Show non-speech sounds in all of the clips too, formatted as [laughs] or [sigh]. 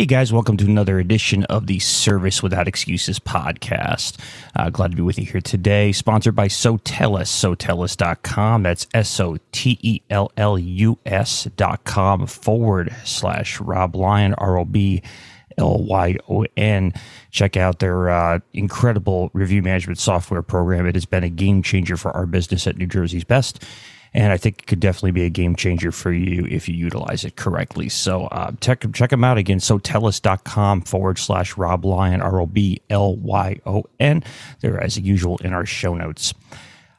Hey guys, welcome to another edition of the Service Without Excuses podcast. Uh, glad to be with you here today. Sponsored by Sotellus, Sotellus.com. That's S O T E L L U S.com forward slash Rob Lyon, R O B L Y O N. Check out their uh, incredible review management software program. It has been a game changer for our business at New Jersey's Best and I think it could definitely be a game changer for you if you utilize it correctly. So uh, check, check them out again. Sotellus.com forward slash Rob Lyon, R O B L Y O N. They're as usual in our show notes.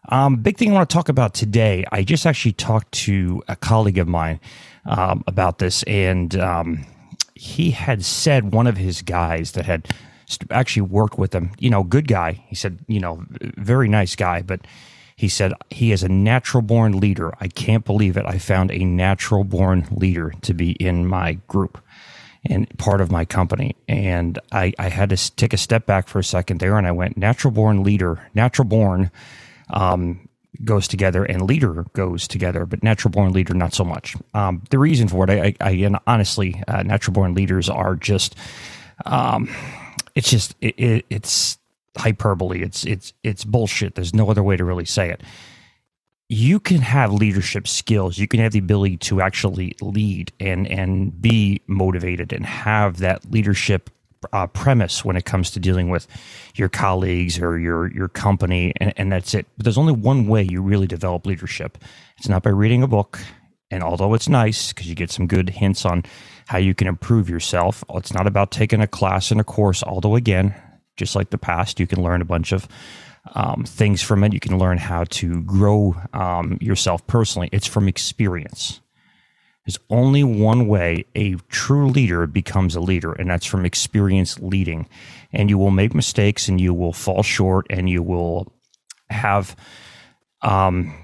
Um, big thing I want to talk about today. I just actually talked to a colleague of mine um, about this, and um, he had said one of his guys that had actually worked with him, you know, good guy. He said, you know, very nice guy, but he said, He is a natural born leader. I can't believe it. I found a natural born leader to be in my group and part of my company. And I, I had to take a step back for a second there and I went, Natural born leader, natural born um, goes together and leader goes together, but natural born leader, not so much. Um, the reason for it, I, I, I honestly, uh, natural born leaders are just, um, it's just, it, it, it's, hyperbole. It's it's it's bullshit. There's no other way to really say it. You can have leadership skills. You can have the ability to actually lead and and be motivated and have that leadership uh, premise when it comes to dealing with your colleagues or your your company, and, and that's it. But there's only one way you really develop leadership. It's not by reading a book. And although it's nice because you get some good hints on how you can improve yourself, it's not about taking a class and a course. Although again, just like the past. You can learn a bunch of um, things from it. You can learn how to grow um, yourself personally. It's from experience. There's only one way a true leader becomes a leader, and that's from experience leading. And you will make mistakes and you will fall short and you will have um,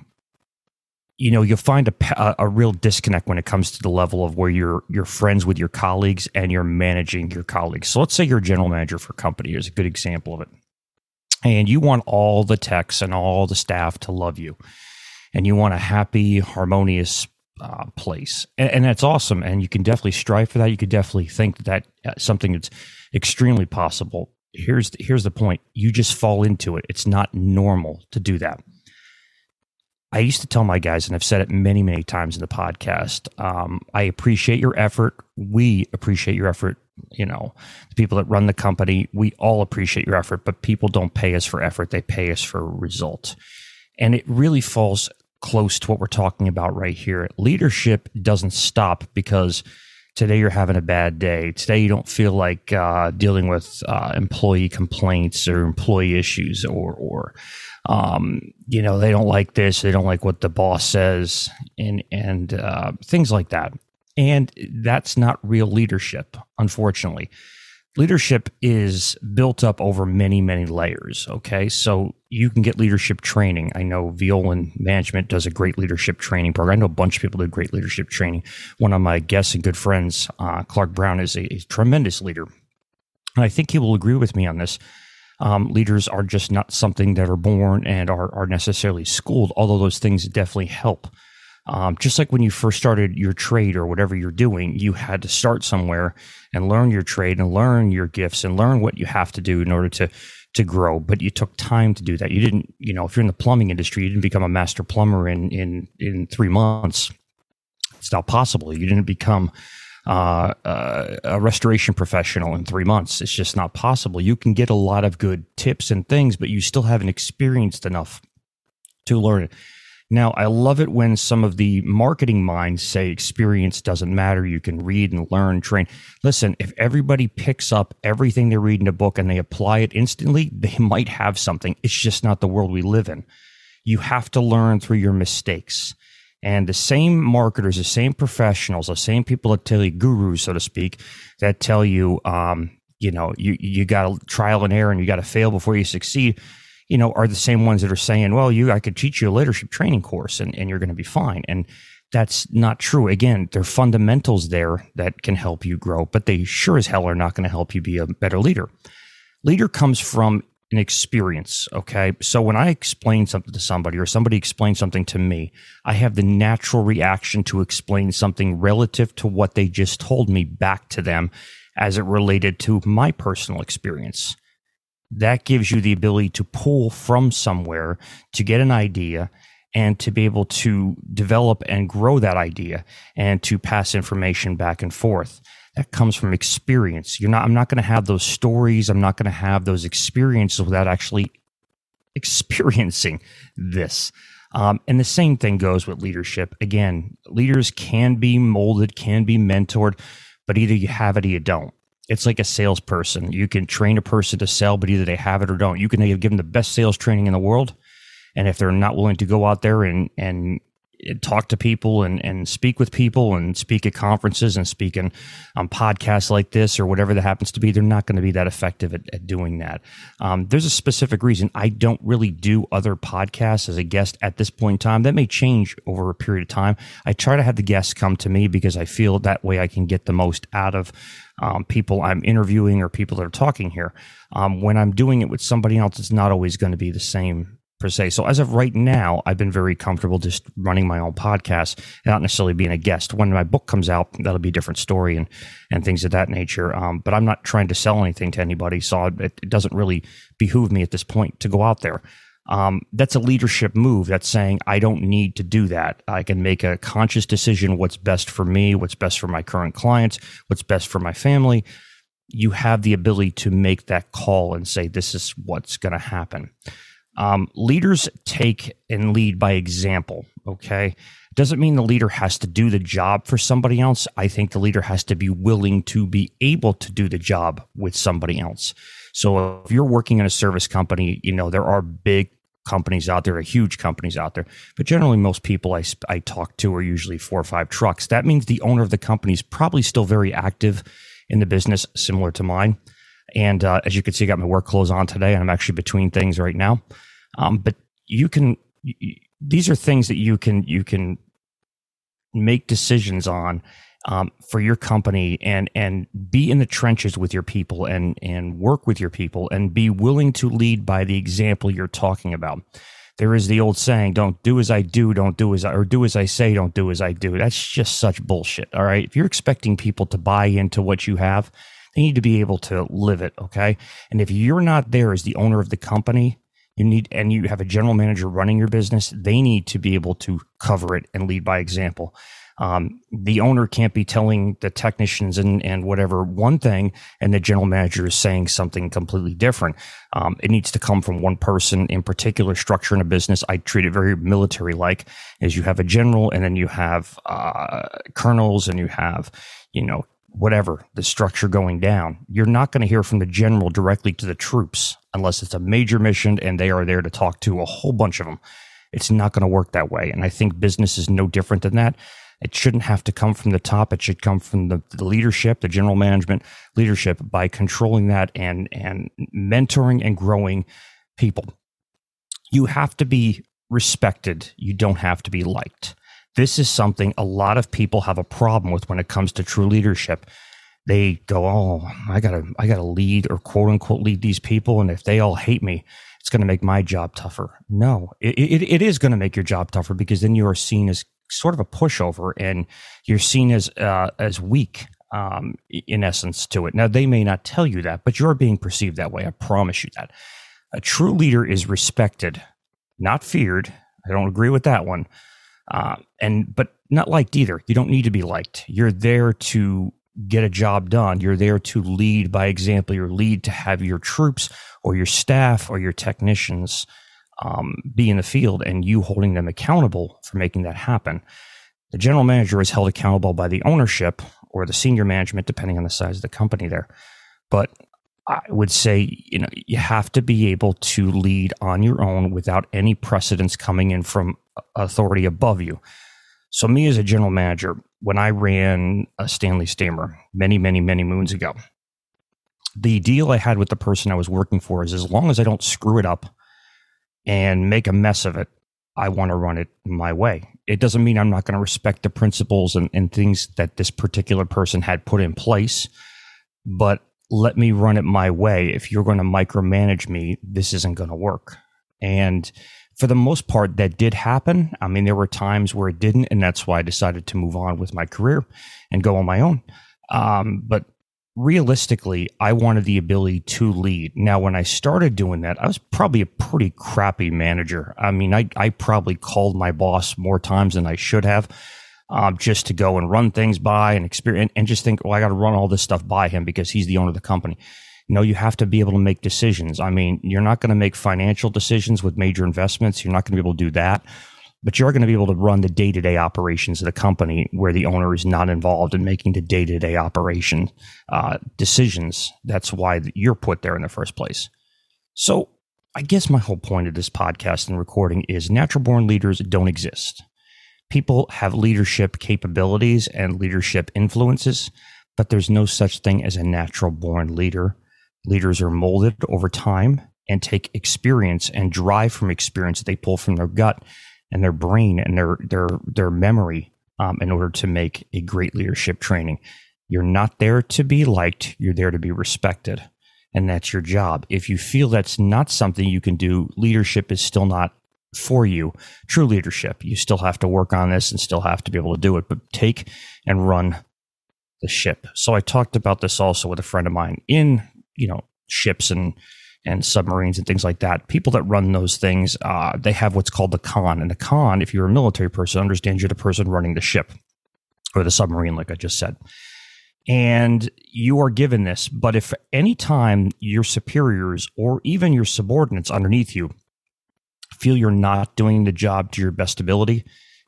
you know you'll find a, a real disconnect when it comes to the level of where you're you're friends with your colleagues and you're managing your colleagues. So let's say you're a general manager for a company. Here's a good example of it. And you want all the techs and all the staff to love you. And you want a happy harmonious uh, place. And, and, that's awesome. And you can definitely strive for that. You could definitely think that that's uh, something that's extremely possible. Here's here's the point. You just fall into it. It's not normal to do that I used to tell my guys, and I've said it many, many times in the podcast. Um, I appreciate your effort. We appreciate your effort. You know, the people that run the company, we all appreciate your effort, but people don't pay us for effort. They pay us for result. And it really falls close to what we're talking about right here. Leadership doesn't stop because today you're having a bad day. Today you don't feel like uh, dealing with uh, employee complaints or employee issues or, or um, you know, they don't like this, they don't like what the boss says, and and uh, things like that. And that's not real leadership, unfortunately. Leadership is built up over many, many layers. Okay. So you can get leadership training. I know Violand Management does a great leadership training program. I know a bunch of people do great leadership training. One of my guests and good friends, uh, Clark Brown, is a, a tremendous leader. And I think he will agree with me on this um, leaders are just not something that are born and are, are necessarily schooled, although those things definitely help. Um, just like when you first started your trade or whatever you're doing, you had to start somewhere and learn your trade and learn your gifts and learn what you have to do in order to to grow. But you took time to do that. You didn't, you know, if you're in the plumbing industry, you didn't become a master plumber in in in three months. It's not possible. You didn't become uh, uh, a restoration professional in three months. It's just not possible. You can get a lot of good tips and things, but you still haven't experienced enough to learn it. Now, I love it when some of the marketing minds say experience doesn't matter. You can read and learn, train. Listen, if everybody picks up everything they read in a book and they apply it instantly, they [laughs] might have something. It's just not the world we live in. You have to learn through your mistakes. And the same marketers, the same professionals, the same people that tell you gurus, so to speak, that tell you, um, you know, you you got to trial and error and you got to fail before you succeed. You know, are the same ones that are saying, well, you I could teach you a leadership training course and, and you're going to be fine. And that's not true. Again, there are fundamentals there that can help you grow, but they sure as hell are not going to help you be a better leader. Leader comes from an experience. Okay. So when I explain something to somebody or somebody explains something to me, I have the natural reaction to explain something relative to what they just told me back to them as it related to my personal experience. That gives you the ability to pull from somewhere to get an idea and to be able to develop and grow that idea and to pass information back and forth. That comes from experience. You're not i'm not going to have those stories. I'm not going to have those experiences without actually experiencing this. Um, and the same thing goes with leadership. Again leaders can be molded can be mentored but either you have it or you don't it's like a salesperson. You can train a person to sell but either they have it or don't. You can give them the best sales training in the world and if they're not willing to go out there and and talk to people and, and speak with people and speak at conferences and speak in, on podcasts like this or whatever that happens to be, they're not going to be that effective at, at doing that. Um, there's a specific reason I don't really do other podcasts as a guest at this point in time. That may change over a period of time. I try to have the guests come to me because I feel that way I can get the most out of um, people I'm interviewing or people that are talking here. Um, when I'm doing it with somebody else, it's not always going to be the same per se. So as of right now, I've been very comfortable just running my own podcast not necessarily being a guest. When my book comes out, that'll be a different story and and things of that nature. Um, but I'm not trying to sell anything to anybody, so it, it, doesn't really behoove me at this point to go out there. Um, that's a leadership move. That's saying I don't need to do that. I can make a conscious decision what's best for me, what's best for my current clients, what's best for my family. You have the ability to make that call and say, this is what's going to happen. Um, leaders take and lead by example. Okay. Doesn't mean the leader has to do the job for somebody else. I think the leader has to be willing to be able to do the job with somebody else. So if you're working in a service company, you know, there are big companies out there, huge companies out there, but generally most people I, I talk to are usually four or five trucks. That means the owner of the company is probably still very active in the business, similar to mine. And uh, as you can see, I got my work clothes on today, and I'm actually between things right now. Um, but you can; these are things that you can you can make decisions on um, for your company and and be in the trenches with your people and and work with your people and be willing to lead by the example you're talking about. There is the old saying, "Don't do as I do, don't do as I or do as I say, don't do as I do." That's just such bullshit. All right, if you're expecting people to buy into what you have, they need to be able to live it. Okay. And if you're not there as the owner of the company, you need, and you have a general manager running your business, they need to be able to cover it and lead by example. Um, the owner can't be telling the technicians and, and whatever one thing, and the general manager is saying something completely different. Um, it needs to come from one person in particular structure in a business. I treat it very military like, as you have a general, and then you have uh, colonels, and you have you know whatever the structure going down. You're not going to hear from the general directly to the troops unless it's a major mission and they are there to talk to a whole bunch of them. It's not going to work that way. And I think business is no different than that. It shouldn't have to come from the top. It should come from the, the leadership, the general management leadership by controlling that and, and mentoring and growing people. You have to be respected. You don't have to be liked. This is something a lot of people have a problem with when it comes to true leadership. They go, "Oh, I gotta, I gotta lead or quote unquote lead these people, and if they all hate me, it's going to make my job tougher." No, it, it, it is going to make your job tougher because then you are seen as sort of a pushover, and you're seen as uh, as weak um, in essence to it. Now they may not tell you that, but you're being perceived that way. I promise you that. A true leader is respected, not feared. I don't agree with that one uh, and but not liked either. You don't need to be liked. You're there to get a job done. You're there to lead by example. You're lead to have your troops or your staff or your technicians um, be in the field, and you holding them accountable for making that happen. The general manager is held accountable by the ownership or the senior management, depending on the size of the company there. But I would say, you know, you have to be able to lead on your own without any precedence coming in from authority above you. So, me as a general manager, when I ran a Stanley Steamer many, many, many moons ago, the deal I had with the person I was working for is as long as I don't screw it up and make a mess of it, I want to run it my way. It doesn't mean I'm not going to respect the principles and, and things that this particular person had put in place, but let me run it my way. If you're going to micromanage me, this isn't going to work. And for the most part, that did happen. I mean, there were times where it didn't, and that's why I decided to move on with my career and go on my own. Um, but realistically, I wanted the ability to lead. Now, when I started doing that, I was probably a pretty crappy manager. I mean, I, I probably called my boss more times than I should have. Um, just to go and run things by and experience and just think, well, I got to run all this stuff by him because he's the owner of the company. No, you have to be able to make decisions. I mean, you're not going to make financial decisions with major investments. You're not going to be able to do that but you're going to be able to run the day to day operations of the company where the owner is not involved in making the day to day operation uh, decisions. That's why you're put there in the first place. So, I guess my whole point of this podcast and recording is natural born leaders don't exist. People have leadership capabilities and leadership influences, but there's no such thing as a natural born leader. Leaders are molded over time and take experience and drive from experience that they pull from their gut and their brain and their their their memory um, in order to make a great leadership training. You're not there to be liked. You're there to be respected, and that's your job. If you feel that's not something you can do, leadership is still not for you. True leadership, you still have to work on this and still have to be able to do it. But take and run the ship. So I talked about this also with a friend of mine in you know ships and and submarines and things like that. People that run those things, uh, they have what's called the conn. And the conn, if you're a military person, understands you're the person running the ship or the submarine, like I just said. And you are given this. But if any time your superiors or even your subordinates underneath you feel you're not doing the job to your best ability,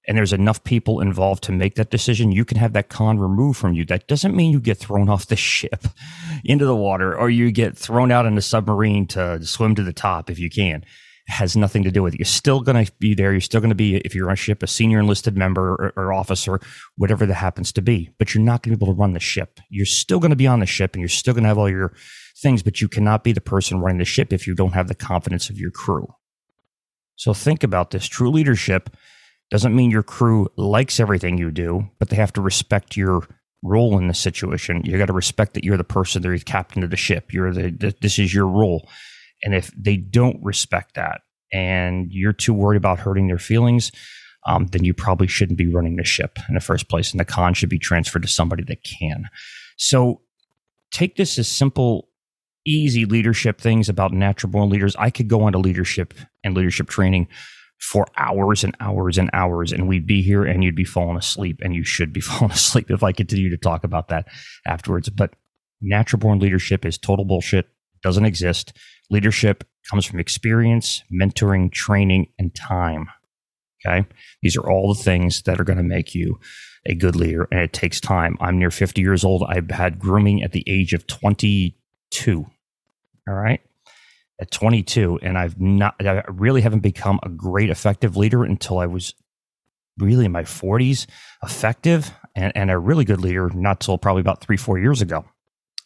and there's enough people involved to make that decision, you can have that conn removed from you. That doesn't mean you get thrown off the ship [laughs] into the water or you get thrown out in a submarine to swim to the top if you can. It has nothing to do with it. You're still going to be there. You're still going to be, if you're on ship, a senior enlisted member or, or officer, whatever that happens to be. But you're not going to be able to run the ship. You're still going to be on the ship and you're still going to have all your things, but you cannot be the person running the ship if you don't have the confidence of your crew. So think about this true leadership doesn't mean your crew likes everything you do, but they have to respect your role in the situation. You got to respect that you're the person, they're the captain of the ship. You're the, this is your role. And if they don't respect that and you're too worried about hurting their feelings, um, then you probably shouldn't be running the ship in the first place. And the conn should be transferred to somebody that can. So take this as simple, easy leadership things about natural born leaders. I could go into leadership and leadership training for hours and hours and hours and we'd be here and you'd be falling asleep and you should be [laughs] falling asleep if I continue to talk about that afterwards. But natural born leadership is total bullshit, doesn't exist. Leadership comes from experience, mentoring, training, and time. Okay. These are all the things that are going to make you a good leader and it takes time. I'm near 50 years old. I've had grooming at the age of 22. All right at 22 and I've not I really haven't become a great effective leader until I was really in my 40s effective and, and a really good leader not till probably about 3 4 years ago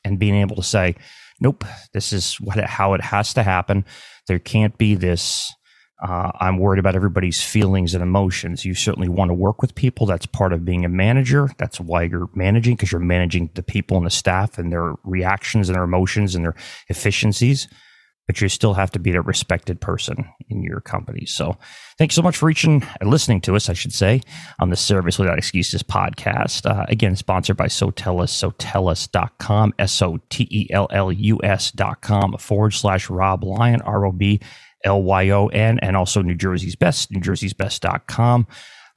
and being able to say nope this is what how it has to happen there can't be this uh, I'm worried about everybody's feelings and emotions. You certainly want to work with people. That's part of being a manager. That's why you're managing because you're managing the people and the staff and their reactions and their emotions and their efficiencies but you still have to be a respected person in your company. So thanks so much for reaching and listening to us, I should say, on the Service Without Excuses podcast. Uh, again, sponsored by Sotellus, sotellus.com, S-O-T-E-L-L-U-S.com forward slash Rob Lyon, R-O-B-L-Y-O-N, and also New Jersey's Best, NewJersey'sBest.com.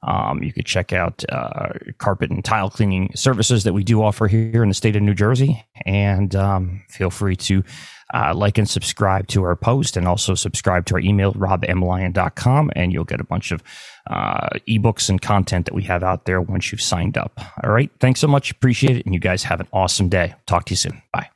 Um, you could check out uh, carpet and tile cleaning services that we do offer here in the state of New Jersey. And um, feel free to uh, like and subscribe to our post and also subscribe to our email, robmlyon.com, and you'll get a bunch of uh, ebooks and content that we have out there once you've signed up. All right. Thanks so much. Appreciate it. And you guys have an awesome day. Talk to you soon. Bye.